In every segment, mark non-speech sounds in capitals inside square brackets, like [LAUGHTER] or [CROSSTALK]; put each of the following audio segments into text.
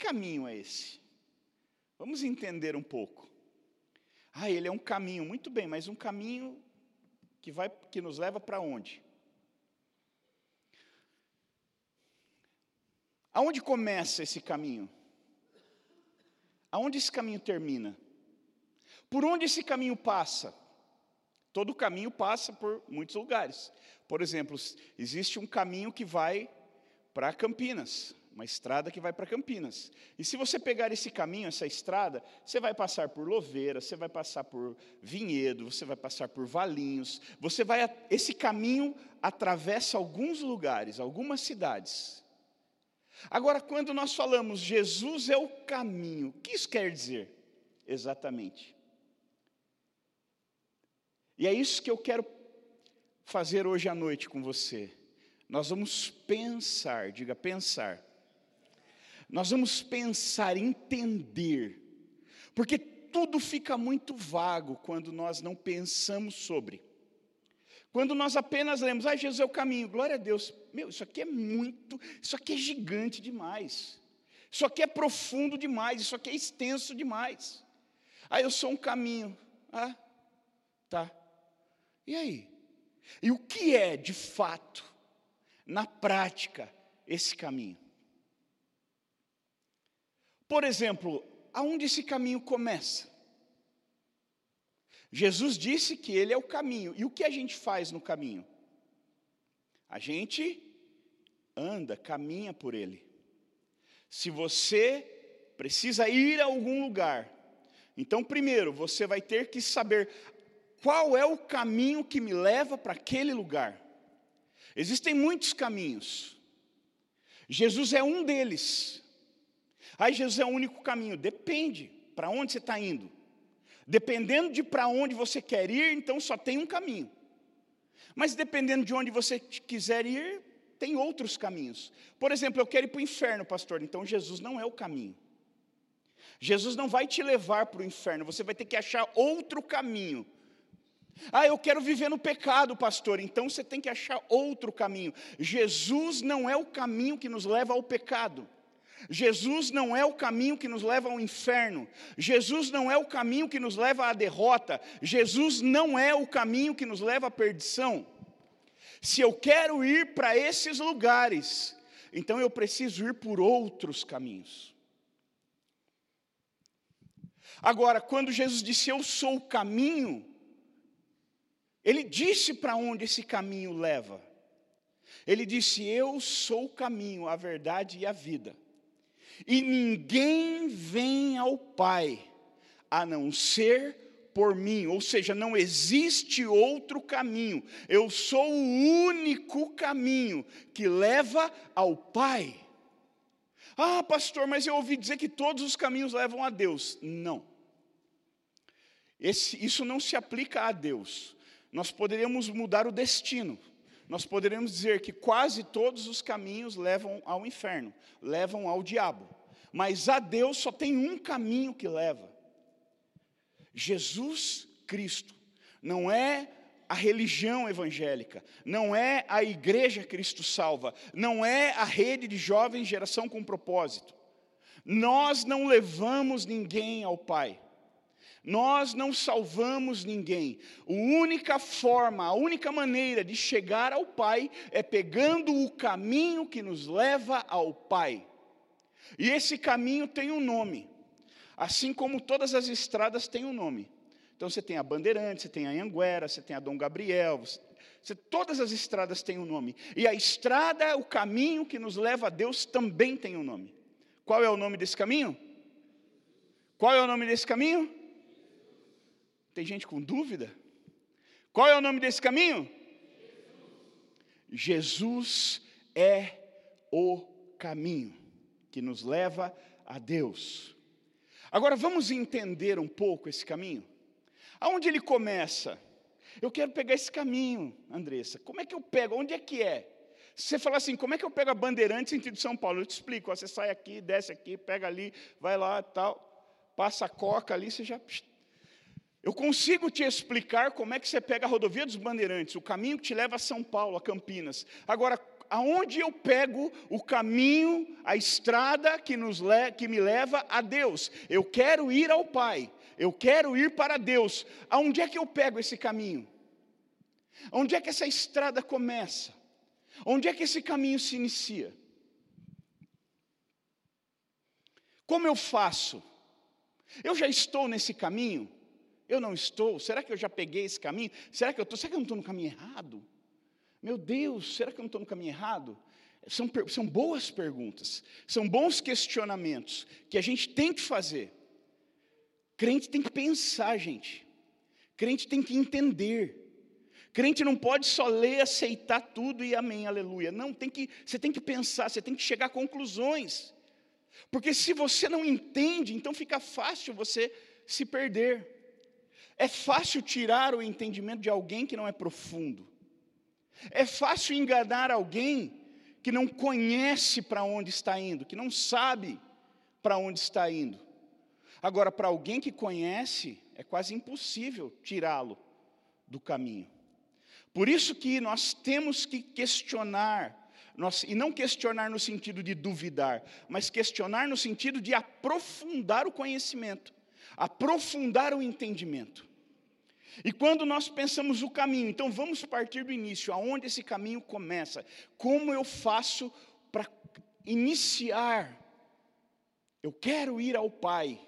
caminho é esse? Vamos entender um pouco. Ah, ele é um caminho, muito bem, mas um caminho que vai que nos leva para onde? Aonde começa esse caminho? Aonde esse caminho termina? Por onde esse caminho passa? Todo caminho passa por muitos lugares. Por exemplo, existe um caminho que vai para Campinas, uma estrada que vai para Campinas. E se você pegar esse caminho, essa estrada, você vai passar por Louveira, você vai passar por Vinhedo, você vai passar por Valinhos, você vai esse caminho atravessa alguns lugares, algumas cidades. Agora, quando nós falamos Jesus é o caminho, o que isso quer dizer? Exatamente. E é isso que eu quero fazer hoje à noite com você. Nós vamos pensar, diga pensar. Nós vamos pensar, entender, porque tudo fica muito vago quando nós não pensamos sobre. Quando nós apenas lemos, ah, Jesus é o caminho, glória a Deus. Meu, isso aqui é muito, isso aqui é gigante demais. Isso aqui é profundo demais, isso aqui é extenso demais. Ah, eu sou um caminho. Ah, tá. E aí? E o que é, de fato, na prática, esse caminho? Por exemplo, aonde esse caminho começa? Jesus disse que ele é o caminho. E o que a gente faz no caminho? A gente anda, caminha por ele. Se você precisa ir a algum lugar, então primeiro você vai ter que saber qual é o caminho que me leva para aquele lugar. Existem muitos caminhos. Jesus é um deles. Aí Jesus é o único caminho. Depende para onde você está indo. Dependendo de para onde você quer ir, então só tem um caminho. Mas dependendo de onde você quiser ir, tem outros caminhos. Por exemplo, eu quero ir para o inferno, pastor. Então Jesus não é o caminho. Jesus não vai te levar para o inferno, você vai ter que achar outro caminho. Ah, eu quero viver no pecado, pastor. Então você tem que achar outro caminho. Jesus não é o caminho que nos leva ao pecado. Jesus não é o caminho que nos leva ao inferno. Jesus não é o caminho que nos leva à derrota. Jesus não é o caminho que nos leva à perdição. Se eu quero ir para esses lugares, então eu preciso ir por outros caminhos. Agora, quando Jesus disse eu sou o caminho, ele disse para onde esse caminho leva. Ele disse: Eu sou o caminho, a verdade e a vida e ninguém vem ao Pai a não ser por mim, ou seja, não existe outro caminho, eu sou o único caminho que leva ao Pai. Ah, pastor, mas eu ouvi dizer que todos os caminhos levam a Deus. Não. Esse, isso não se aplica a Deus. Nós poderíamos mudar o destino. Nós poderíamos dizer que quase todos os caminhos levam ao inferno, levam ao diabo. Mas a Deus só tem um caminho que leva. Jesus Cristo. Não é a religião evangélica, não é a igreja Cristo salva, não é a rede de jovens geração com propósito. Nós não levamos ninguém ao Pai. Nós não salvamos ninguém. A única forma, a única maneira de chegar ao Pai é pegando o caminho que nos leva ao Pai. E esse caminho tem um nome, assim como todas as estradas têm um nome. Então você tem a Bandeirante, você tem a Anguera, você tem a Dom Gabriel, você, todas as estradas têm um nome. E a estrada, o caminho que nos leva a Deus também tem um nome. Qual é o nome desse caminho? Qual é o nome desse caminho? Tem gente com dúvida? Qual é o nome desse caminho? Jesus é o caminho que nos leva a Deus. Agora vamos entender um pouco esse caminho. Aonde ele começa? Eu quero pegar esse caminho, Andressa. Como é que eu pego? Onde é que é? Se você falar assim, como é que eu pego a Bandeirante sentido São Paulo? Eu te explico. Ó, você sai aqui, desce aqui, pega ali, vai lá, tal, passa a coca ali, você já. Eu consigo te explicar como é que você pega a rodovia dos Bandeirantes, o caminho que te leva a São Paulo, a Campinas. Agora, aonde eu pego o caminho, a estrada que, nos le que me leva a Deus. Eu quero ir ao Pai, eu quero ir para Deus. Aonde é que eu pego esse caminho? Onde é que essa estrada começa? Onde é que esse caminho se inicia? Como eu faço? Eu já estou nesse caminho? Eu não estou? Será que eu já peguei esse caminho? Será que eu estou? Será que eu não estou no caminho errado? Meu Deus, será que eu não estou no caminho errado? São, são boas perguntas, são bons questionamentos que a gente tem que fazer. Crente tem que pensar, gente. Crente tem que entender. Crente não pode só ler, aceitar tudo e amém, aleluia. Não, tem que, você tem que pensar, você tem que chegar a conclusões. Porque se você não entende, então fica fácil você se perder. É fácil tirar o entendimento de alguém que não é profundo. É fácil enganar alguém que não conhece para onde está indo, que não sabe para onde está indo. Agora, para alguém que conhece, é quase impossível tirá-lo do caminho. Por isso que nós temos que questionar, nós, e não questionar no sentido de duvidar, mas questionar no sentido de aprofundar o conhecimento, aprofundar o entendimento. E quando nós pensamos o caminho, então vamos partir do início, aonde esse caminho começa, como eu faço para iniciar. Eu quero ir ao Pai.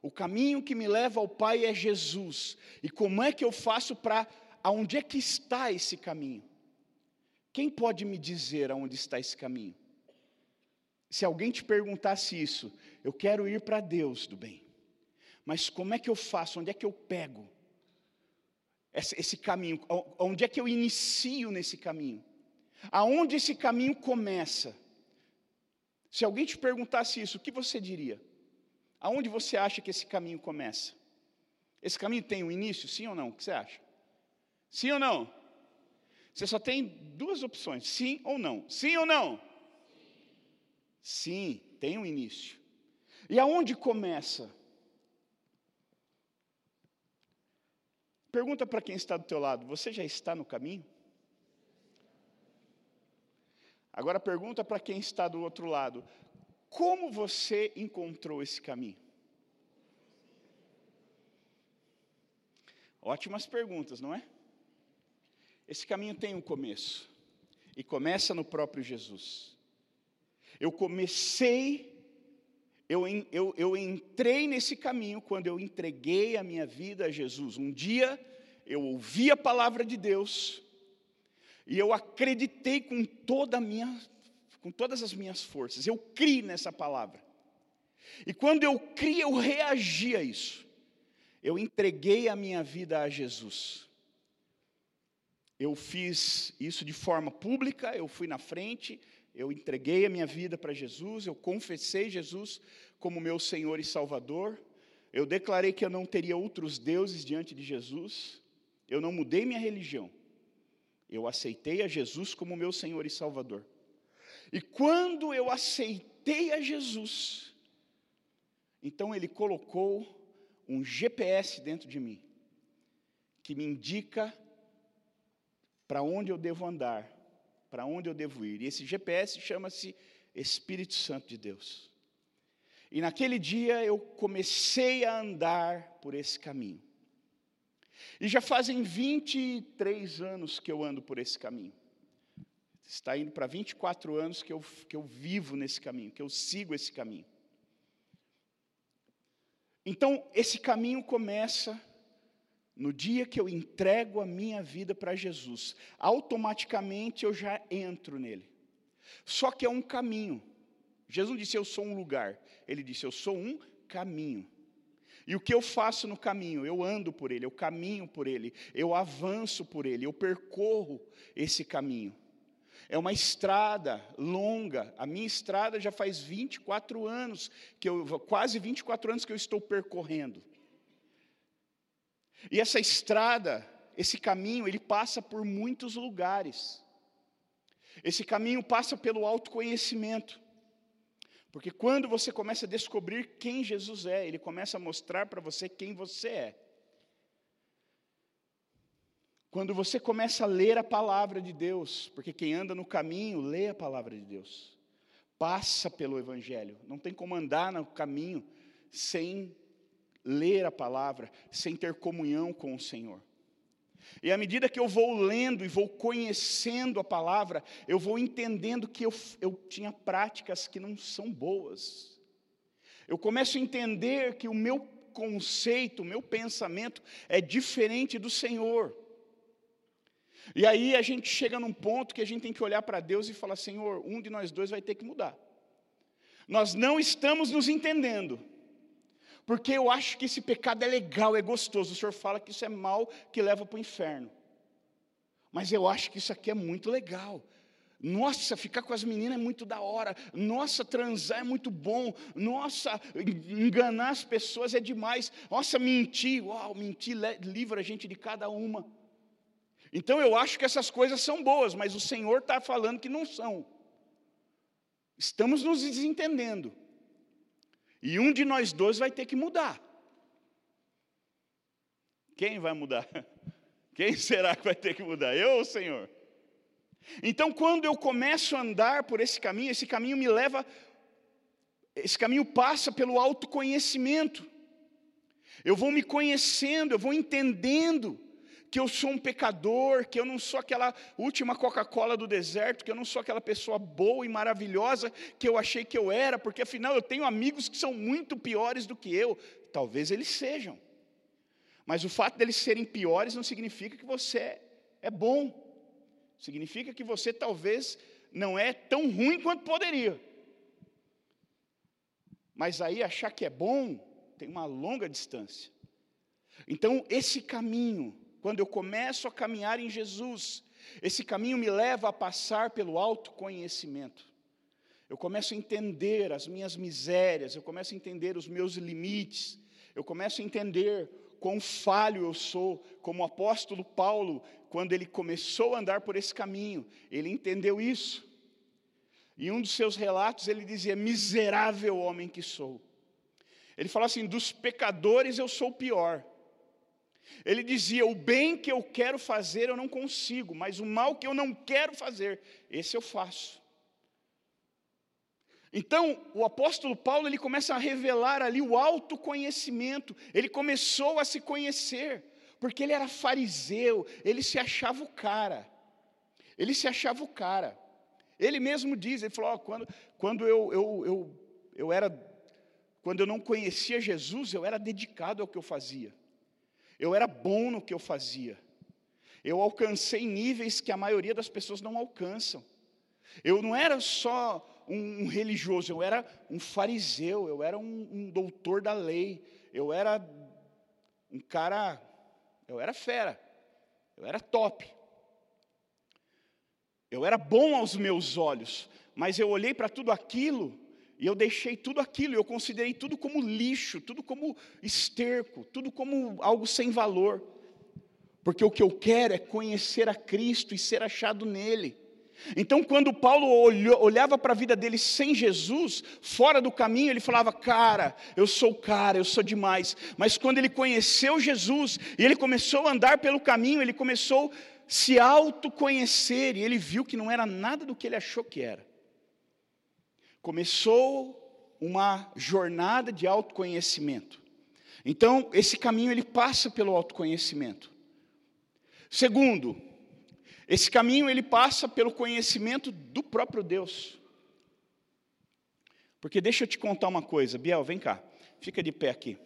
O caminho que me leva ao Pai é Jesus. E como é que eu faço para aonde é que está esse caminho? Quem pode me dizer aonde está esse caminho? Se alguém te perguntasse isso, eu quero ir para Deus do bem. Mas como é que eu faço? Onde é que eu pego esse, caminho? Onde é que eu inicio nesse caminho? Aonde esse caminho começa? Se alguém te perguntasse isso, o que você diria? Aonde você acha que esse caminho começa? Esse caminho tem um início, sim ou não? O que você acha? Sim ou não? Você só tem duas opções: sim ou não. Sim ou não? Sim, tem um início. E aonde começa? Pergunta para quem está do teu lado: você já está no caminho? Agora pergunta para quem está do outro lado: como você encontrou esse caminho? Ótimas perguntas, não é? Esse caminho tem um começo, e começa no próprio Jesus. Eu comecei, eu, eu, eu entrei nesse caminho quando eu entreguei a minha vida a Jesus. Um dia eu ouvi a palavra de Deus, e eu acreditei com toda a minha, com todas as minhas forças. Eu criei nessa palavra. E quando eu criei, eu reagi a isso. Eu entreguei a minha vida a Jesus. Eu fiz isso de forma pública, eu fui na frente, eu entreguei a minha vida para Jesus, eu confessei Jesus como meu Senhor e Salvador, eu declarei que eu não teria outros deuses diante de Jesus, eu não mudei minha religião, eu aceitei a Jesus como meu Senhor e Salvador. E quando eu aceitei a Jesus, então Ele colocou um GPS dentro de mim, que me indica para onde eu devo andar, para onde eu devo ir. E esse GPS chama-se Espírito Santo de Deus. E naquele dia eu comecei a andar por esse caminho. E já fazem 23 anos que eu ando por esse caminho. Está indo para 24 anos que eu, que eu vivo nesse caminho, que eu sigo esse caminho. Então, esse caminho começa no dia que eu entrego a minha vida para Jesus, automaticamente eu já entro nele. Só que é um caminho. Jesus disse: Eu sou um lugar. Ele disse: Eu sou um caminho. E o que eu faço no caminho? Eu ando por ele, eu caminho por ele, eu avanço por ele, eu percorro esse caminho. É uma estrada longa. A minha estrada já faz 24 anos que eu quase 24 anos que eu estou percorrendo. E essa estrada, esse caminho, ele passa por muitos lugares. Esse caminho passa pelo autoconhecimento. Porque quando você começa a descobrir quem Jesus é, ele começa a mostrar para você quem você é. Quando você começa a ler a palavra de Deus, porque quem anda no caminho lê a palavra de Deus, passa pelo Evangelho, não tem como andar no caminho sem ler a palavra, sem ter comunhão com o Senhor. E à medida que eu vou lendo e vou conhecendo a palavra, eu vou entendendo que eu, eu tinha práticas que não são boas. Eu começo a entender que o meu conceito, o meu pensamento é diferente do Senhor. E aí a gente chega num ponto que a gente tem que olhar para Deus e falar: Senhor, um de nós dois vai ter que mudar. Nós não estamos nos entendendo. Porque eu acho que esse pecado é legal, é gostoso. O senhor fala que isso é mal, que leva para o inferno. Mas eu acho que isso aqui é muito legal. Nossa, ficar com as meninas é muito da hora. Nossa, transar é muito bom. Nossa, enganar as pessoas é demais. Nossa, mentir, uau, mentir livra a gente de cada uma. Então eu acho que essas coisas são boas, mas o Senhor está falando que não são. Estamos nos desentendendo. E um de nós dois vai ter que mudar. Quem vai mudar? [LAUGHS] Quem será que vai ter que mudar? Eu ou o Senhor? Então, quando eu começo a andar por esse caminho, esse caminho me leva, esse caminho passa pelo autoconhecimento. Eu vou me conhecendo, eu vou entendendo que eu sou um pecador, que eu não sou aquela última Coca-Cola do deserto, que eu não sou aquela pessoa boa e maravilhosa que eu achei que eu era, porque afinal eu tenho amigos que são muito piores do que eu. Talvez eles sejam. Mas o fato deles serem piores não significa que você é bom. Significa que você talvez não é tão ruim quanto poderia. Mas aí achar que é bom tem uma longa distância. Então, esse caminho quando eu começo a caminhar em Jesus, esse caminho me leva a passar pelo autoconhecimento. Eu começo a entender as minhas misérias, eu começo a entender os meus limites, eu começo a entender quão falho eu sou, como o apóstolo Paulo, quando ele começou a andar por esse caminho, ele entendeu isso. Em um dos seus relatos, ele dizia: Miserável homem que sou. Ele fala assim: Dos pecadores eu sou o pior. Ele dizia: O bem que eu quero fazer eu não consigo, mas o mal que eu não quero fazer, esse eu faço. Então, o apóstolo Paulo, ele começa a revelar ali o autoconhecimento, ele começou a se conhecer, porque ele era fariseu, ele se achava o cara, ele se achava o cara. Ele mesmo diz, ele falou, oh, quando, quando eu, eu, eu, eu era, quando eu não conhecia Jesus, eu era dedicado ao que eu fazia. Eu era bom no que eu fazia. Eu alcancei níveis que a maioria das pessoas não alcançam. Eu não era só um religioso, eu era um fariseu, eu era um, um doutor da lei, eu era um cara, eu era fera, eu era top. Eu era bom aos meus olhos, mas eu olhei para tudo aquilo e eu deixei tudo aquilo, eu considerei tudo como lixo, tudo como esterco, tudo como algo sem valor. Porque o que eu quero é conhecer a Cristo e ser achado nele. Então, quando Paulo olhou, olhava para a vida dele sem Jesus, fora do caminho, ele falava: Cara, eu sou cara, eu sou demais. Mas quando ele conheceu Jesus e ele começou a andar pelo caminho, ele começou a se autoconhecer e ele viu que não era nada do que ele achou que era começou uma jornada de autoconhecimento. Então, esse caminho ele passa pelo autoconhecimento. Segundo, esse caminho ele passa pelo conhecimento do próprio Deus. Porque deixa eu te contar uma coisa, Biel, vem cá. Fica de pé aqui.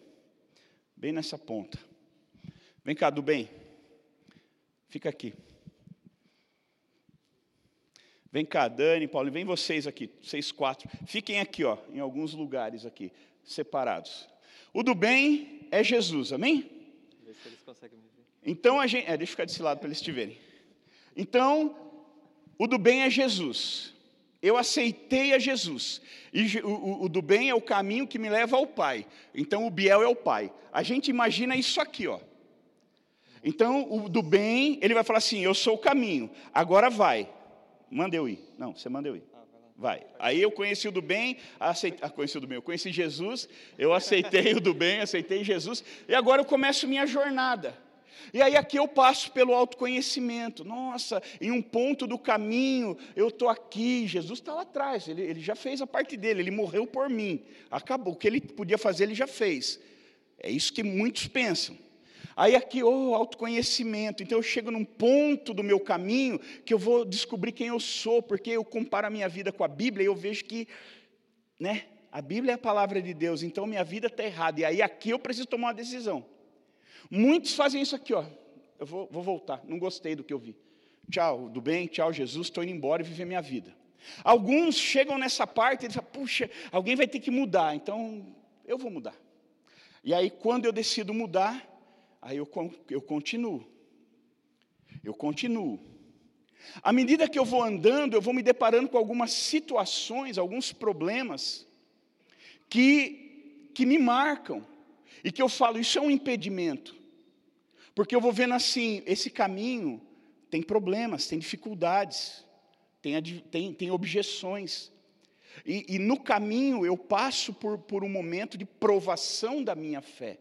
Bem nessa ponta. Vem cá, do bem. Fica aqui. Vem cá, Dani, Paulo, vem vocês aqui, vocês quatro. Fiquem aqui, ó, em alguns lugares aqui, separados. O do bem é Jesus, amém? Vê se eles conseguem me ver. Então a gente. É, deixa eu ficar desse lado para eles te verem. Então, o do bem é Jesus. Eu aceitei a Jesus. E o, o, o, do bem é o caminho que me leva ao Pai. Então o Biel é o Pai. A gente imagina isso aqui, ó. Então, o do bem, ele vai falar assim: Eu sou o caminho, agora vai. Manda eu ir. Não, você manda eu ir. Ah, vai. Aí eu conheci o do bem, aceitei, ah, conheci o do bem, eu conheci Jesus, eu aceitei o do bem, aceitei Jesus, e agora eu começo minha jornada. E aí aqui eu passo pelo autoconhecimento. Nossa, em um ponto do caminho eu estou aqui. Jesus está lá atrás, ele, ele já fez a parte dele, ele morreu por mim. Acabou. O que ele podia fazer, ele já fez. É isso que muitos pensam. Aí aqui, oh, autoconhecimento. Então eu chego num ponto do meu caminho que eu vou descobrir quem eu sou, porque eu comparo a minha vida com a Bíblia e eu vejo que, né, a Bíblia é a palavra de Deus, então minha vida está errada. E aí aqui eu preciso tomar uma decisão. Muitos fazem isso aqui, ó. Eu vou, vou voltar, não gostei do que eu vi. Tchau, do bem, tchau, Jesus, estou indo embora e viver minha vida. Alguns chegam nessa parte e dizem, puxa, alguém vai ter que mudar, então eu vou mudar. E aí, quando eu decido mudar, aí eu, eu continuo. Eu continuo. À medida que eu vou andando, eu vou me deparando com algumas situações, alguns problemas, que, que me marcam, e que eu falo, isso é um impedimento. Porque eu vou vendo assim, esse caminho tem problemas, tem dificuldades, tem, tem, tem objeções. E, e, no caminho eu passo por, por um momento de provação da minha fé.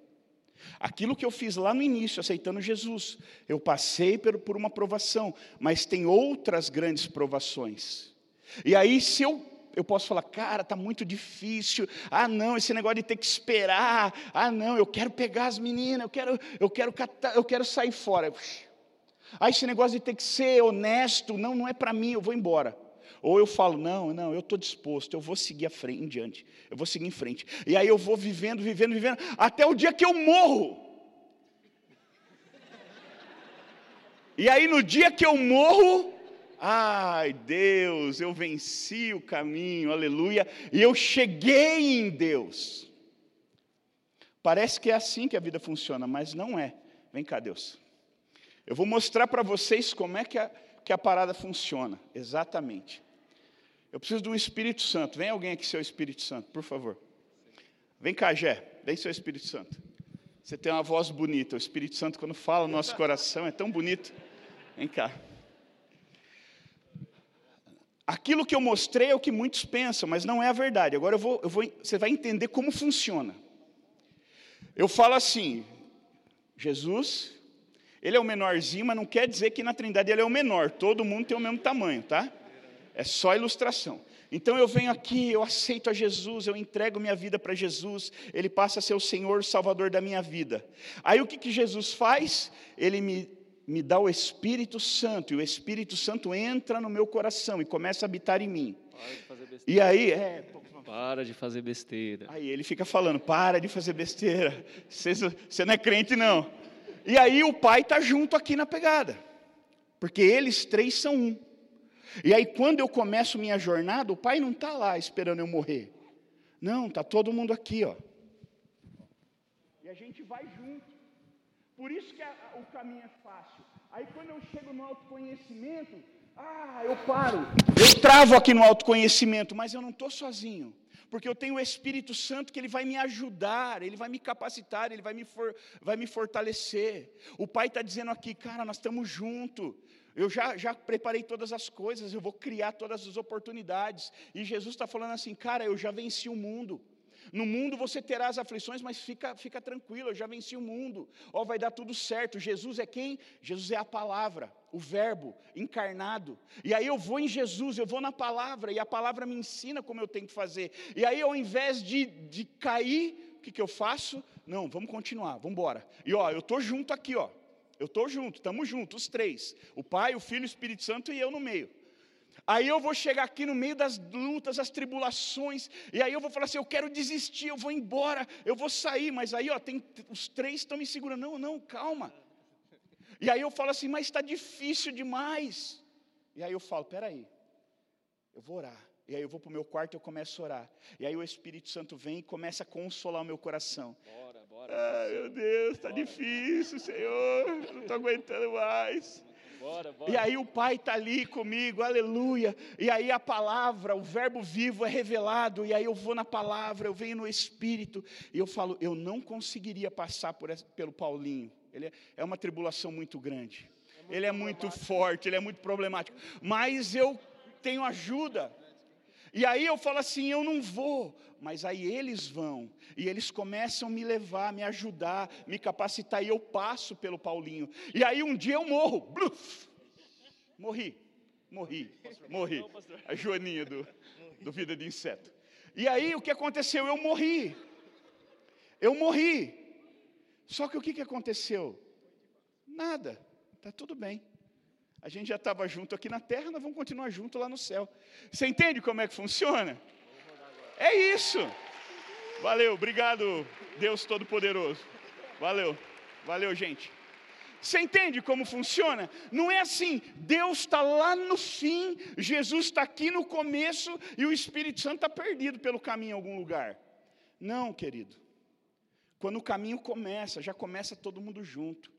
Aquilo que eu fiz lá no início, aceitando Jesus, eu passei por, uma provação, mas tem outras grandes provações. E aí, se eu eu posso falar, cara, está muito difícil. Ah, não, esse negócio de ter que esperar. Ah, não, eu quero pegar as meninas, eu quero, eu quero, catar, eu quero sair fora. Ah, esse negócio de ter que ser honesto, não, não é para mim, eu vou embora. Ou eu falo, não, não, eu estou disposto, eu vou seguir frente, em diante, eu vou seguir em frente. E aí eu vou vivendo, vivendo, vivendo, até o dia que eu morro. E aí no dia que eu morro, Ai, Deus, eu venci o caminho, aleluia, e eu cheguei em Deus. Parece que é assim que a vida funciona, mas não é. Vem cá, Deus. Eu vou mostrar para vocês como é que a, que a parada funciona, exatamente. Eu preciso do Espírito Santo. Vem alguém aqui, seu Espírito Santo, por favor. Vem cá, Jé. Vem, seu Espírito Santo. Você tem uma voz bonita. O Espírito Santo, quando fala no nosso coração, é tão bonito. Vem cá. Aquilo que eu mostrei é o que muitos pensam, mas não é a verdade. Agora eu vou, eu vou, você vai entender como funciona. Eu falo assim: Jesus, ele é o menorzinho, mas não quer dizer que na Trindade ele é o menor. Todo mundo tem o mesmo tamanho, tá? É só ilustração. Então eu venho aqui, eu aceito a Jesus, eu entrego minha vida para Jesus, Ele passa a ser o Senhor, Salvador da minha vida. Aí o que, que Jesus faz? Ele me me dá o Espírito Santo, e o Espírito Santo entra no meu coração e começa a habitar em mim. E aí, é. Para de fazer besteira. Aí ele fica falando: para de fazer besteira. Você, você não é crente, não. E aí o pai está junto aqui na pegada. Porque eles três são um. E aí, quando eu começo minha jornada, o pai não está lá esperando eu morrer. Não, está todo mundo aqui, ó. E a gente vai junto. Por isso que a, a, o caminho é fácil. Aí quando eu chego no autoconhecimento, ah, eu paro. Eu travo aqui no autoconhecimento, mas eu não estou sozinho. Porque eu tenho o Espírito Santo que ele vai me ajudar, ele vai me capacitar, ele vai me, for, vai me fortalecer. O Pai está dizendo aqui, cara, nós estamos juntos. Eu já, já preparei todas as coisas, eu vou criar todas as oportunidades. E Jesus está falando assim, cara, eu já venci o mundo. No mundo você terá as aflições, mas fica, fica tranquilo, eu já venci o mundo. Ó, oh, vai dar tudo certo. Jesus é quem? Jesus é a palavra, o verbo encarnado. E aí eu vou em Jesus, eu vou na palavra, e a palavra me ensina como eu tenho que fazer. E aí, ao invés de, de cair, o que, que eu faço? Não, vamos continuar, vamos embora. E ó, eu estou junto aqui, ó. Eu estou junto, estamos juntos, os três. O Pai, o Filho, o Espírito Santo e eu no meio. Aí eu vou chegar aqui no meio das lutas, as tribulações, e aí eu vou falar assim: eu quero desistir, eu vou embora, eu vou sair, mas aí ó, tem, os três estão me segurando. Não, não, calma. E aí eu falo assim: mas está difícil demais. E aí eu falo: peraí, eu vou orar. E aí eu vou para o meu quarto e eu começo a orar. E aí o Espírito Santo vem e começa a consolar o meu coração. Bora, bora. Ai, meu Deus, está difícil, Senhor, não estou aguentando mais. Bora, bora. E aí o Pai está ali comigo, aleluia. E aí a palavra, o verbo vivo é revelado. E aí eu vou na palavra, eu venho no Espírito. E eu falo, eu não conseguiria passar por, pelo Paulinho. Ele é, é uma tribulação muito grande. É muito ele é muito forte, ele é muito problemático. Mas eu tenho ajuda. E aí eu falo assim: eu não vou, mas aí eles vão, e eles começam a me levar, me ajudar, me capacitar, e eu passo pelo Paulinho. E aí um dia eu morro, bluf, morri, morri, morri. A Joaninha do, do Vida de Inseto. E aí o que aconteceu? Eu morri, eu morri. Só que o que, que aconteceu? Nada, está tudo bem. A gente já estava junto aqui na terra, nós vamos continuar junto lá no céu. Você entende como é que funciona? É isso. Valeu, obrigado, Deus Todo-Poderoso. Valeu, valeu, gente. Você entende como funciona? Não é assim, Deus está lá no fim, Jesus está aqui no começo e o Espírito Santo está perdido pelo caminho em algum lugar. Não, querido. Quando o caminho começa, já começa todo mundo junto.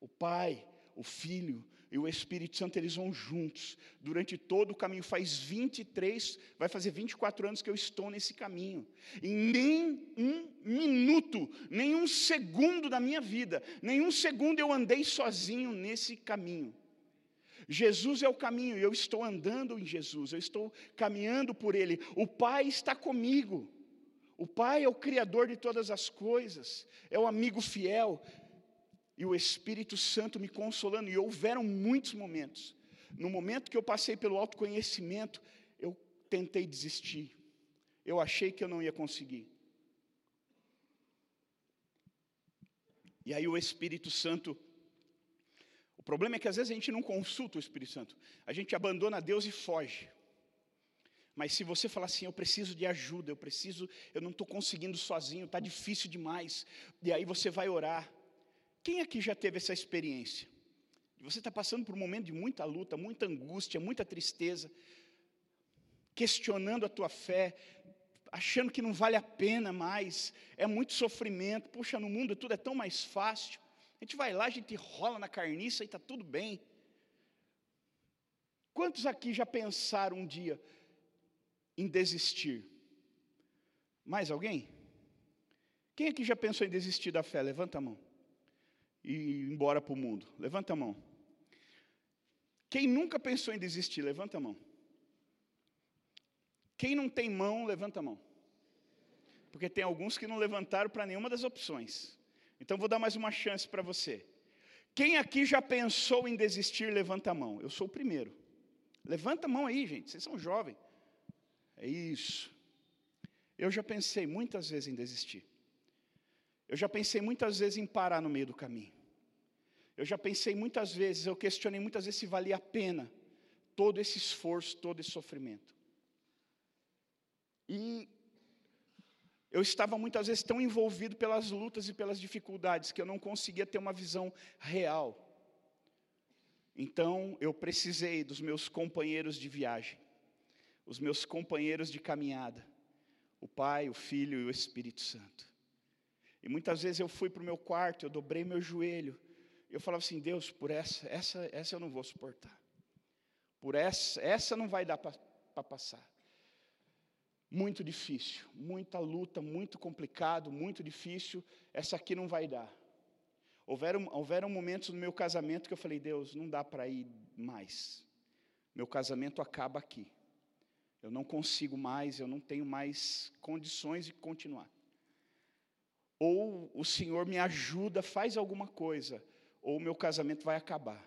O Pai, o Filho e o Espírito Santo, eles vão juntos durante todo o caminho. Faz 23, vai fazer 24 anos que eu estou nesse caminho. E nem um minuto, nem um segundo da minha vida, nenhum segundo eu andei sozinho nesse caminho. Jesus é o caminho, e eu estou andando em Jesus, eu estou caminhando por Ele. O Pai está comigo. O Pai é o Criador de todas as coisas, é o amigo fiel, e o Espírito Santo me consolando, e houveram muitos momentos. No momento que eu passei pelo autoconhecimento, eu tentei desistir. Eu achei que eu não ia conseguir. E aí o Espírito Santo. O problema é que às vezes a gente não consulta o Espírito Santo. A gente abandona Deus e foge. Mas se você falar assim, eu preciso de ajuda, eu preciso, eu não estou conseguindo sozinho, está difícil demais. E aí você vai orar. Quem aqui já teve essa experiência? Você está passando por um momento de muita luta, muita angústia, muita tristeza, questionando a tua fé, achando que não vale a pena mais, é muito sofrimento. Puxa, no mundo tudo é tão mais fácil. A gente vai lá, a gente rola na carniça e está tudo bem. Quantos aqui já pensaram um dia em desistir? Mais alguém? Quem aqui já pensou em desistir da fé? Levanta a mão e ir embora para o mundo? Levanta a mão. Quem nunca pensou em desistir? Levanta a mão. Quem não tem mão, levanta a mão. Porque tem alguns que não levantaram para nenhuma das opções. Então vou dar mais uma chance para você. Quem aqui já pensou em desistir, levanta a mão. Eu sou o primeiro. Levanta a mão aí, gente. Vocês são jovens. É isso. Eu já pensei muitas vezes em desistir. Eu já pensei muitas vezes em parar no meio do caminho. Eu já pensei muitas vezes, eu questionei muitas vezes se valia a pena todo esse esforço, todo esse sofrimento. E eu estava muitas vezes tão envolvido pelas lutas e pelas dificuldades que eu não conseguia ter uma visão real. Então eu precisei dos meus companheiros de viagem, os meus companheiros de caminhada, o Pai, o Filho e o Espírito Santo. E muitas vezes eu fui para o meu quarto, eu dobrei meu joelho. Eu falava assim, Deus, por essa, essa, essa eu não vou suportar. Por essa, essa não vai dar para passar. Muito difícil, muita luta, muito complicado, muito difícil. Essa aqui não vai dar. Houveram, houveram momentos no meu casamento que eu falei, Deus, não dá para ir mais. Meu casamento acaba aqui. Eu não consigo mais, eu não tenho mais condições de continuar ou o Senhor me ajuda, faz alguma coisa, ou o meu casamento vai acabar.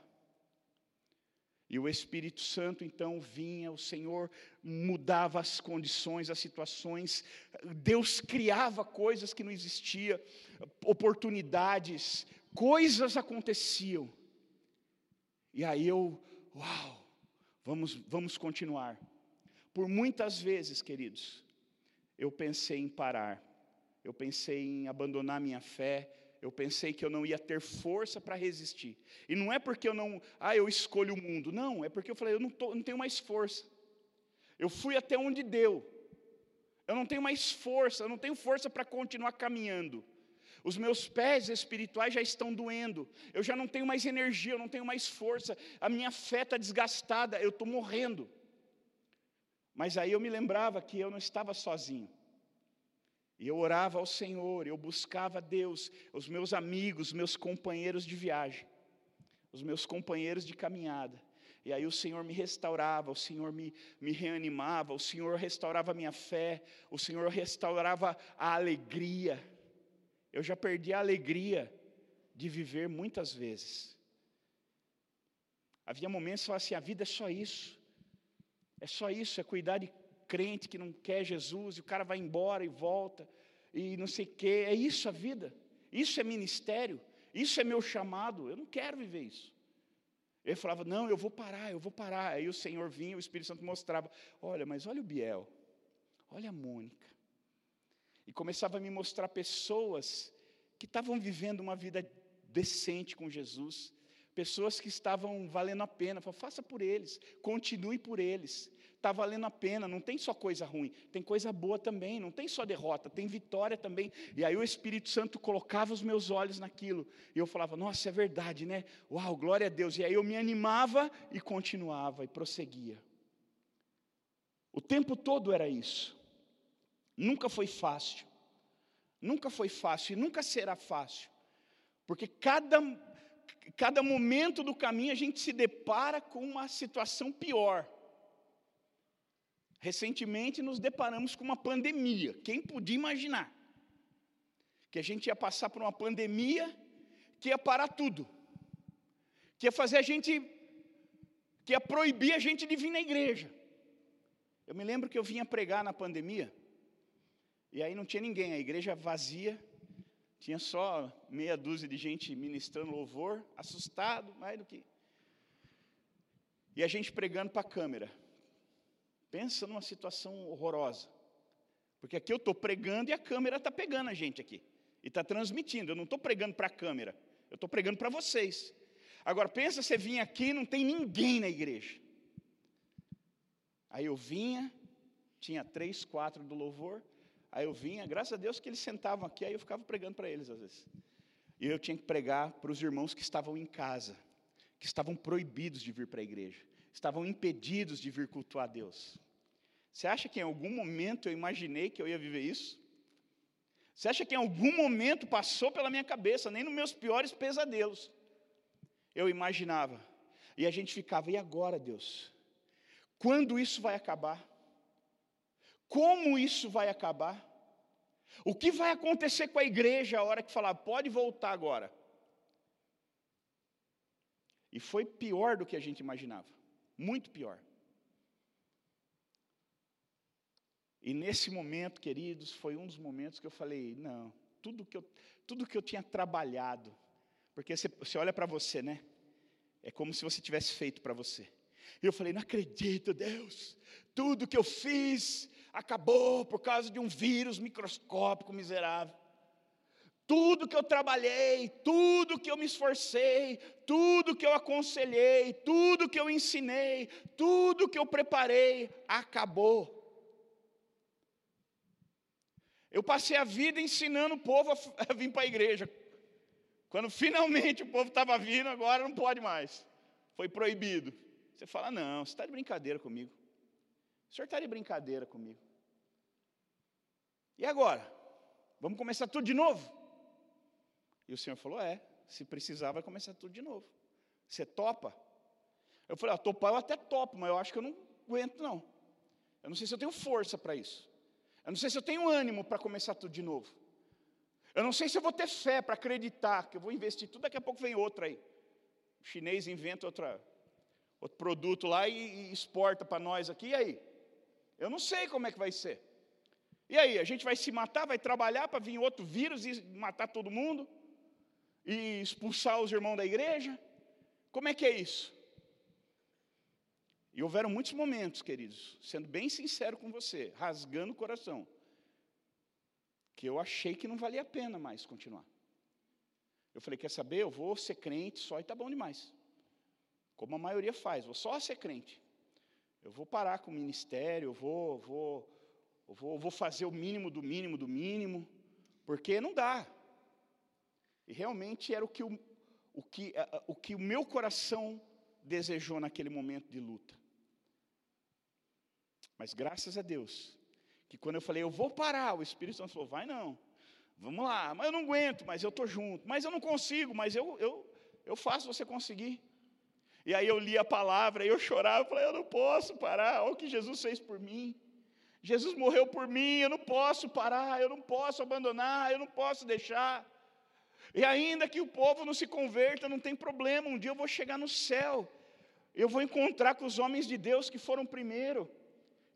E o Espírito Santo então vinha, o Senhor mudava as condições, as situações, Deus criava coisas que não existiam, oportunidades, coisas aconteciam. E aí eu, uau, vamos, vamos continuar. Por muitas vezes, queridos, eu pensei em parar, eu pensei em abandonar minha fé, eu pensei que eu não ia ter força para resistir. E não é porque eu não, ah, eu escolho o mundo. Não, é porque eu falei, eu não, tô, não tenho mais força. Eu fui até onde deu. Eu não tenho mais força, eu não tenho força para continuar caminhando. Os meus pés espirituais já estão doendo. Eu já não tenho mais energia, eu não tenho mais força. A minha fé está desgastada, eu estou morrendo. Mas aí eu me lembrava que eu não estava sozinho. E eu orava ao Senhor, eu buscava Deus, os meus amigos, meus companheiros de viagem, os meus companheiros de caminhada. E aí o Senhor me restaurava, o Senhor me, me reanimava, o Senhor restaurava a minha fé, o Senhor restaurava a alegria. Eu já perdi a alegria de viver muitas vezes. Havia momentos que eu falava assim: a vida é só isso, é só isso, é cuidar de crente que não quer Jesus, e o cara vai embora e volta, e não sei o quê, é isso a vida, isso é ministério, isso é meu chamado, eu não quero viver isso. Ele falava: Não, eu vou parar, eu vou parar. Aí o Senhor vinha, o Espírito Santo mostrava: Olha, mas olha o Biel, olha a Mônica. E começava a me mostrar pessoas que estavam vivendo uma vida decente com Jesus, pessoas que estavam valendo a pena. Falava, faça por eles, continue por eles está valendo a pena, não tem só coisa ruim, tem coisa boa também, não tem só derrota, tem vitória também. E aí o Espírito Santo colocava os meus olhos naquilo, e eu falava, nossa, é verdade, né? Uau, glória a Deus. E aí eu me animava e continuava e prosseguia. O tempo todo era isso. Nunca foi fácil. Nunca foi fácil e nunca será fácil. Porque cada, cada momento do caminho a gente se depara com uma situação pior. Recentemente nos deparamos com uma pandemia. Quem podia imaginar? Que a gente ia passar por uma pandemia que ia parar tudo. Que ia fazer a gente que ia proibir a gente de vir na igreja. Eu me lembro que eu vinha pregar na pandemia, e aí não tinha ninguém, a igreja vazia, tinha só meia dúzia de gente ministrando louvor, assustado, mais do que. E a gente pregando para a câmera. Pensa numa situação horrorosa. Porque aqui eu estou pregando e a câmera está pegando a gente aqui. E está transmitindo. Eu não estou pregando para a câmera. Eu estou pregando para vocês. Agora, pensa você vinha aqui e não tem ninguém na igreja. Aí eu vinha, tinha três, quatro do louvor. Aí eu vinha, graças a Deus que eles sentavam aqui, aí eu ficava pregando para eles às vezes. E eu tinha que pregar para os irmãos que estavam em casa, que estavam proibidos de vir para a igreja, estavam impedidos de vir cultuar a Deus. Você acha que em algum momento eu imaginei que eu ia viver isso? Você acha que em algum momento passou pela minha cabeça, nem nos meus piores pesadelos, eu imaginava. E a gente ficava, e agora, Deus? Quando isso vai acabar? Como isso vai acabar? O que vai acontecer com a igreja a hora que falar, pode voltar agora? E foi pior do que a gente imaginava, muito pior. E nesse momento, queridos, foi um dos momentos que eu falei: não, tudo que eu, tudo que eu tinha trabalhado, porque você, você olha para você, né? É como se você tivesse feito para você. E eu falei: não acredito, Deus, tudo que eu fiz acabou por causa de um vírus microscópico miserável. Tudo que eu trabalhei, tudo que eu me esforcei, tudo que eu aconselhei, tudo que eu ensinei, tudo que eu preparei, acabou. Eu passei a vida ensinando o povo a, [LAUGHS] vir para a igreja. Quando finalmente o povo estava vindo, agora não pode mais. Foi proibido. Você fala, não, você está de brincadeira comigo. O senhor está de brincadeira comigo. E agora? Vamos começar tudo de novo? E o senhor falou, é, se precisar vai começar tudo de novo. Você topa? Eu falei, ah, topar eu até topo, mas eu acho que eu não aguento não. Eu não sei se eu tenho força para isso. Eu não sei se eu tenho ânimo para começar tudo de novo. Eu não sei se eu vou ter fé para acreditar que eu vou investir tudo, daqui a pouco vem outra aí. O chinês inventa outra, outro produto lá e, e exporta para nós aqui, e aí? Eu não sei como é que vai ser. E aí, a gente vai se matar, vai trabalhar para vir outro vírus e matar todo mundo? E expulsar os irmãos da igreja? Como é que é isso? E houveram muitos momentos, queridos, sendo bem sincero com você, rasgando o coração, que eu achei que não valia a pena mais continuar. Eu falei, quer saber? Eu vou ser crente só e está bom demais. Como a maioria faz, vou só ser crente. Eu vou parar com o ministério, eu vou, vou, eu vou, vou fazer o mínimo do mínimo do mínimo, porque não dá. E realmente era o que o, o, que, o, que o meu coração desejou naquele momento de luta. Mas graças a Deus, que quando eu falei, eu vou parar, o Espírito Santo falou, vai não, vamos lá, mas eu não aguento, mas eu estou junto, mas eu não consigo, mas eu, eu, eu faço você conseguir. E aí eu li a palavra, e eu chorava, falei, eu não posso parar, olha o que Jesus fez por mim. Jesus morreu por mim, eu não posso parar, eu não posso abandonar, eu não posso deixar. E ainda que o povo não se converta, não tem problema, um dia eu vou chegar no céu, eu vou encontrar com os homens de Deus que foram primeiro,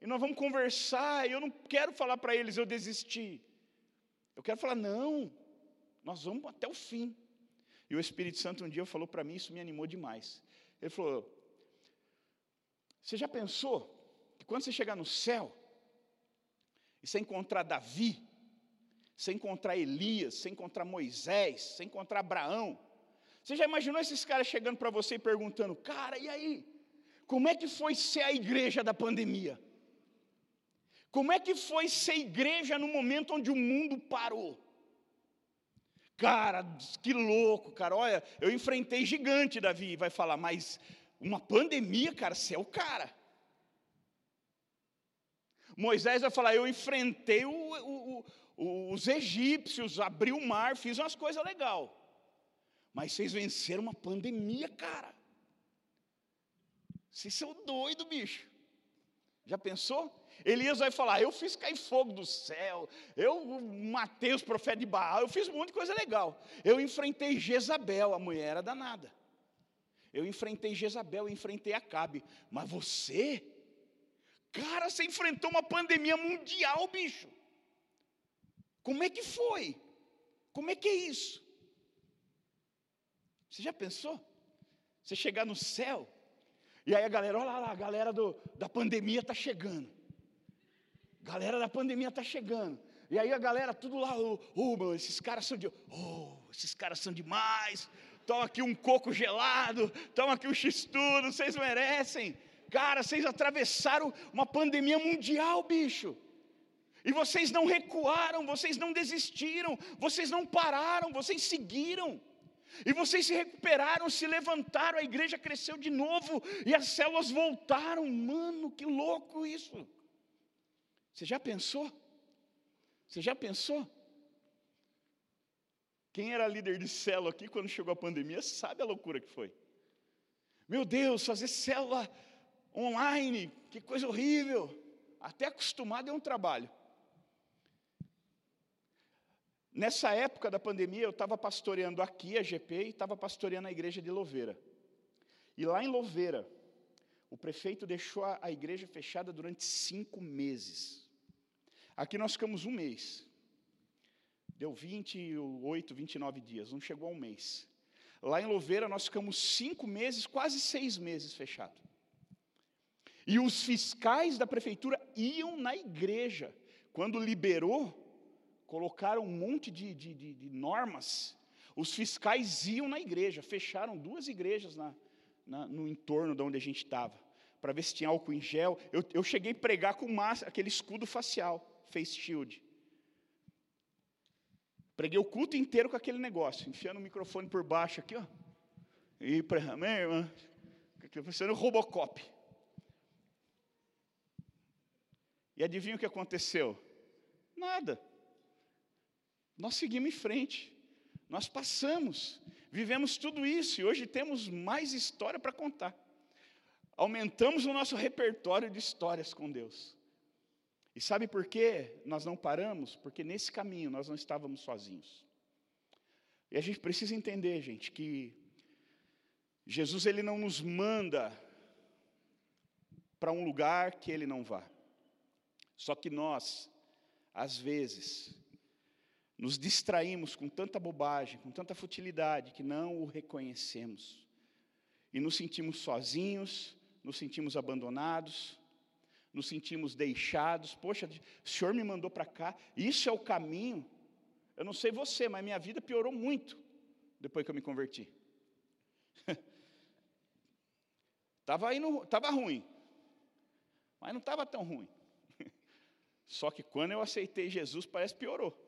e nós vamos conversar, e eu não quero falar para eles, eu desisti. Eu quero falar, não, nós vamos até o fim. E o Espírito Santo um dia falou para mim, isso me animou demais. Ele falou: Você já pensou que quando você chegar no céu, e você encontrar Davi, você encontrar Elias, você encontrar Moisés, você encontrar Abraão, você já imaginou esses caras chegando para você e perguntando: Cara, e aí? Como é que foi ser a igreja da pandemia? Como é que foi ser igreja no momento onde o mundo parou? Cara, que louco, cara. Olha, eu enfrentei gigante, Davi vai falar, mas uma pandemia, cara, você é o cara. Moisés vai falar, eu enfrentei o, o, os egípcios, abri o mar, fiz umas coisas legais. Mas vocês venceram uma pandemia, cara. Vocês são doidos, bicho. Já pensou? Elias vai falar: Eu fiz cair fogo do céu, eu matei os profetas de Baal, eu fiz um monte de coisa legal. Eu enfrentei Jezabel, a mulher era danada. Eu enfrentei Jezabel, eu enfrentei Acabe. Mas você, cara, você enfrentou uma pandemia mundial, bicho. Como é que foi? Como é que é isso? Você já pensou? Você chegar no céu, e aí a galera, olha lá, a galera do, da pandemia está chegando. Galera da pandemia está chegando. E aí a galera tudo lá, oh, meu, esses caras são de, oh, esses caras são demais. Toma aqui um coco gelado, toma aqui um x-tudo, vocês merecem. Cara, vocês atravessaram uma pandemia mundial, bicho. E vocês não recuaram, vocês não desistiram, vocês não pararam, vocês seguiram. E vocês se recuperaram, se levantaram, a igreja cresceu de novo e as células voltaram. Mano, que louco isso! Você já pensou? Você já pensou? Quem era líder de célula aqui quando chegou a pandemia sabe a loucura que foi. Meu Deus, fazer célula online, que coisa horrível. Até acostumado é um trabalho. Nessa época da pandemia, eu estava pastoreando aqui a GP e estava pastoreando a igreja de Louveira. E lá em Louveira, o prefeito deixou a, igreja fechada durante cinco meses. Aqui nós ficamos um mês. Deu 28, 29 dias, não chegou a um mês. Lá em Louveira nós ficamos cinco meses, quase seis meses fechado. E os fiscais da prefeitura iam na igreja. Quando liberou, colocaram um monte de, de, de, de normas. Os fiscais iam na igreja, fecharam duas igrejas na, na, no entorno de onde a gente estava, para ver se tinha álcool em gel. Eu, eu cheguei a pregar com massa, aquele escudo facial face shield. Preguei o culto inteiro com aquele negócio, enfiando o microfone por baixo aqui, ó. E para irmã, parecendo Robocop. E adivinha o que aconteceu? Nada. Nós seguimos em frente. Nós passamos, vivemos tudo isso e hoje temos mais história para contar. Aumentamos o nosso repertório de histórias com Deus. E sabe por que nós não paramos? Porque nesse caminho nós não estávamos sozinhos. E a gente precisa entender, gente, que Jesus ele não nos manda para um lugar que ele não vá. Só que nós, às vezes, nos distraímos com tanta bobagem, com tanta futilidade, que não o reconhecemos. E nos sentimos sozinhos, nos sentimos abandonados, nos sentimos deixados. Poxa, o Senhor me mandou para cá, isso é o caminho. Eu não sei você, mas minha vida piorou muito depois que eu me converti. [LAUGHS] Estava indo, tava ruim, mas não estava tão ruim. [LAUGHS] Só que quando eu aceitei Jesus, parece que piorou.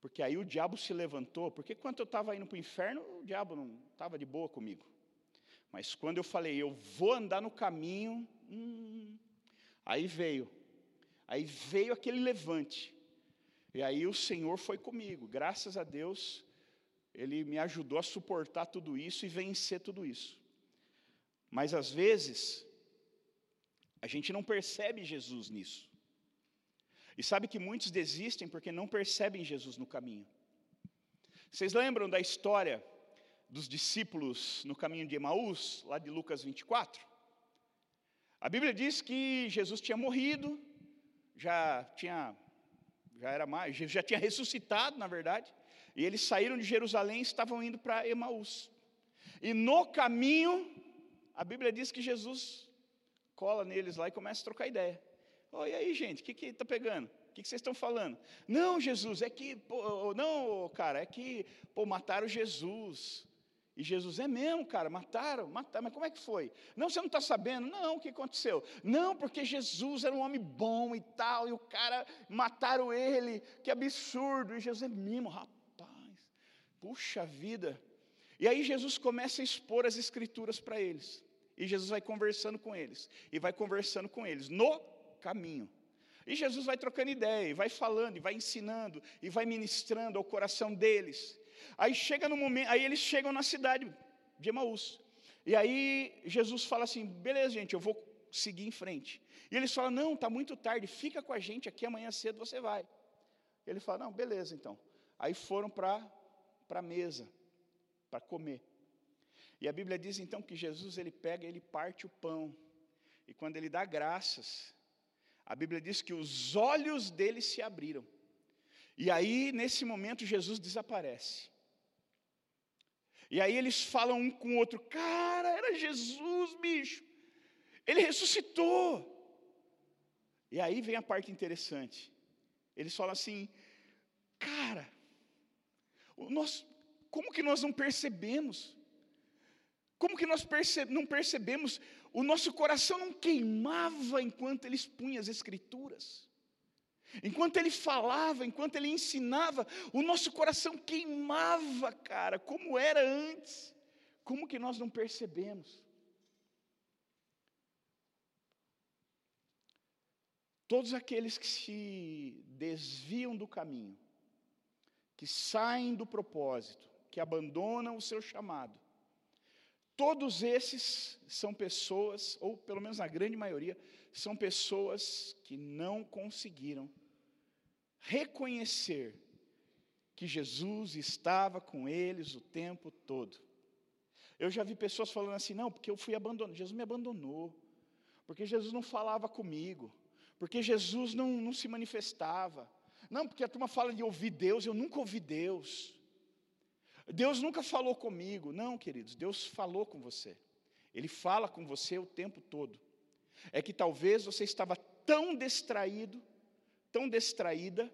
Porque aí o diabo se levantou, porque quando eu estava indo para o inferno, o diabo não estava de boa comigo. Mas quando eu falei, eu vou andar no caminho Hum, aí veio, aí veio aquele levante, e aí o Senhor foi comigo, graças a Deus, Ele me ajudou a suportar tudo isso e vencer tudo isso. Mas às vezes, a gente não percebe Jesus nisso. E sabe que muitos desistem porque não percebem Jesus no caminho. Vocês lembram da história dos discípulos no caminho de Emaús, lá de Lucas 24? A Bíblia diz que Jesus tinha morrido, já tinha já era mais, já tinha ressuscitado, na verdade, e eles saíram de Jerusalém e estavam indo para Emaús. E no caminho, a Bíblia diz que Jesus cola neles lá e começa a trocar ideia. Oi, aí, gente, o que está pegando? O que, que vocês estão falando? Não, Jesus, é que, pô, não, cara, é que, pô, mataram Jesus. E Jesus, é mesmo, cara, mataram, mataram, mas como é que foi? Não, você não está sabendo? Não, o que aconteceu? Não, porque Jesus era um homem bom e tal, e o cara, mataram ele, que absurdo. E Jesus é mesmo, rapaz, puxa vida. E aí Jesus começa a expor as escrituras para eles. E Jesus vai conversando com eles, e vai conversando com eles, no caminho. E Jesus vai trocando ideia, e vai falando, e vai ensinando, e vai ministrando ao coração deles. Aí chega no momento, aí eles chegam na cidade de Emaús. E aí Jesus fala assim: beleza, gente, eu vou seguir em frente. E eles falam: não, está muito tarde, fica com a gente aqui, amanhã cedo você vai. Ele fala: não, beleza então. Aí foram para a mesa, para comer. E a Bíblia diz então que Jesus ele pega, ele parte o pão. E quando ele dá graças, a Bíblia diz que os olhos dele se abriram. E aí, nesse momento, Jesus desaparece. E aí eles falam um com o outro: Cara, era Jesus, bicho. Ele ressuscitou. E aí vem a parte interessante. Eles falam assim: Cara, nós, como que nós não percebemos? Como que nós perce não percebemos? O nosso coração não queimava enquanto ele expunha as Escrituras. Enquanto ele falava, enquanto ele ensinava, o nosso coração queimava, cara, como era antes. Como que nós não percebemos? Todos aqueles que se desviam do caminho, que saem do propósito, que abandonam o seu chamado, todos esses são pessoas, ou pelo menos a grande maioria, são pessoas que não conseguiram reconhecer que Jesus estava com eles o tempo todo. Eu já vi pessoas falando assim: não, porque eu fui abandonado, Jesus me abandonou, porque Jesus não falava comigo, porque Jesus não, não se manifestava. Não, porque a turma fala de ouvir Deus, eu nunca ouvi Deus. Deus nunca falou comigo. Não, queridos, Deus falou com você. Ele fala com você o tempo todo. É que talvez você estava tão distraído tão distraída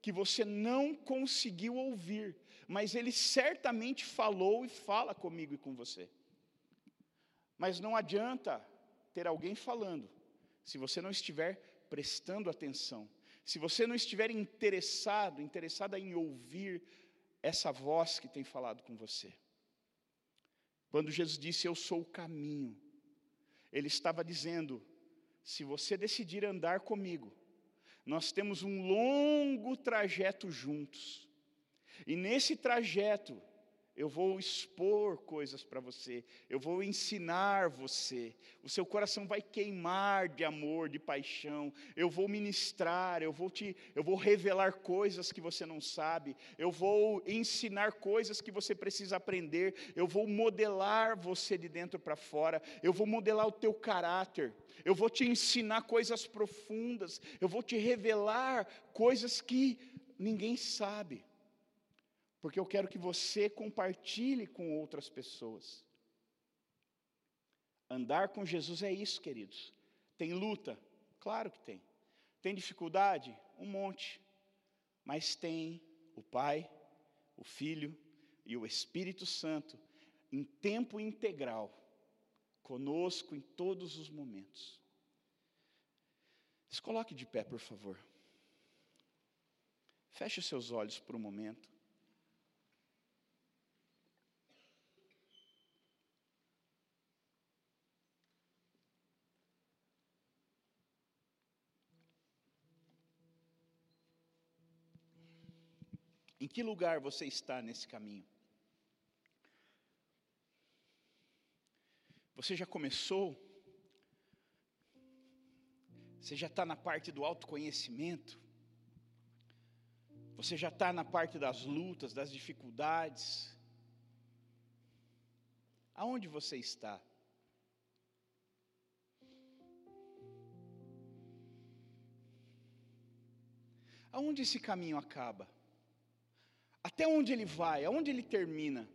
que você não conseguiu ouvir, mas ele certamente falou e fala comigo e com você. Mas não adianta ter alguém falando, se você não estiver prestando atenção, se você não estiver interessado, interessada em ouvir essa voz que tem falado com você. Quando Jesus disse: Eu sou o caminho, Ele estava dizendo: se você decidir andar comigo, nós temos um longo trajeto juntos. E nesse trajeto, eu vou expor coisas para você, eu vou ensinar você, o seu coração vai queimar de amor, de paixão, eu vou ministrar, eu vou te, eu vou revelar coisas que você não sabe, eu vou ensinar coisas que você precisa aprender, eu vou modelar você de dentro para fora, eu vou modelar o teu caráter, eu vou te ensinar coisas profundas, eu vou te revelar coisas que ninguém sabe porque eu quero que você compartilhe com outras pessoas. Andar com Jesus é isso, queridos. Tem luta? Claro que tem. Tem dificuldade? Um monte. Mas tem o Pai, o Filho e o Espírito Santo em tempo integral, conosco em todos os momentos. Se coloque de pé, por favor. Feche os seus olhos por um momento. Em que lugar você está nesse caminho? Você já começou? Você já está na parte do autoconhecimento? Você já está na parte das lutas, das dificuldades? Aonde você está? Aonde esse caminho acaba? Até onde ele vai? Aonde ele termina?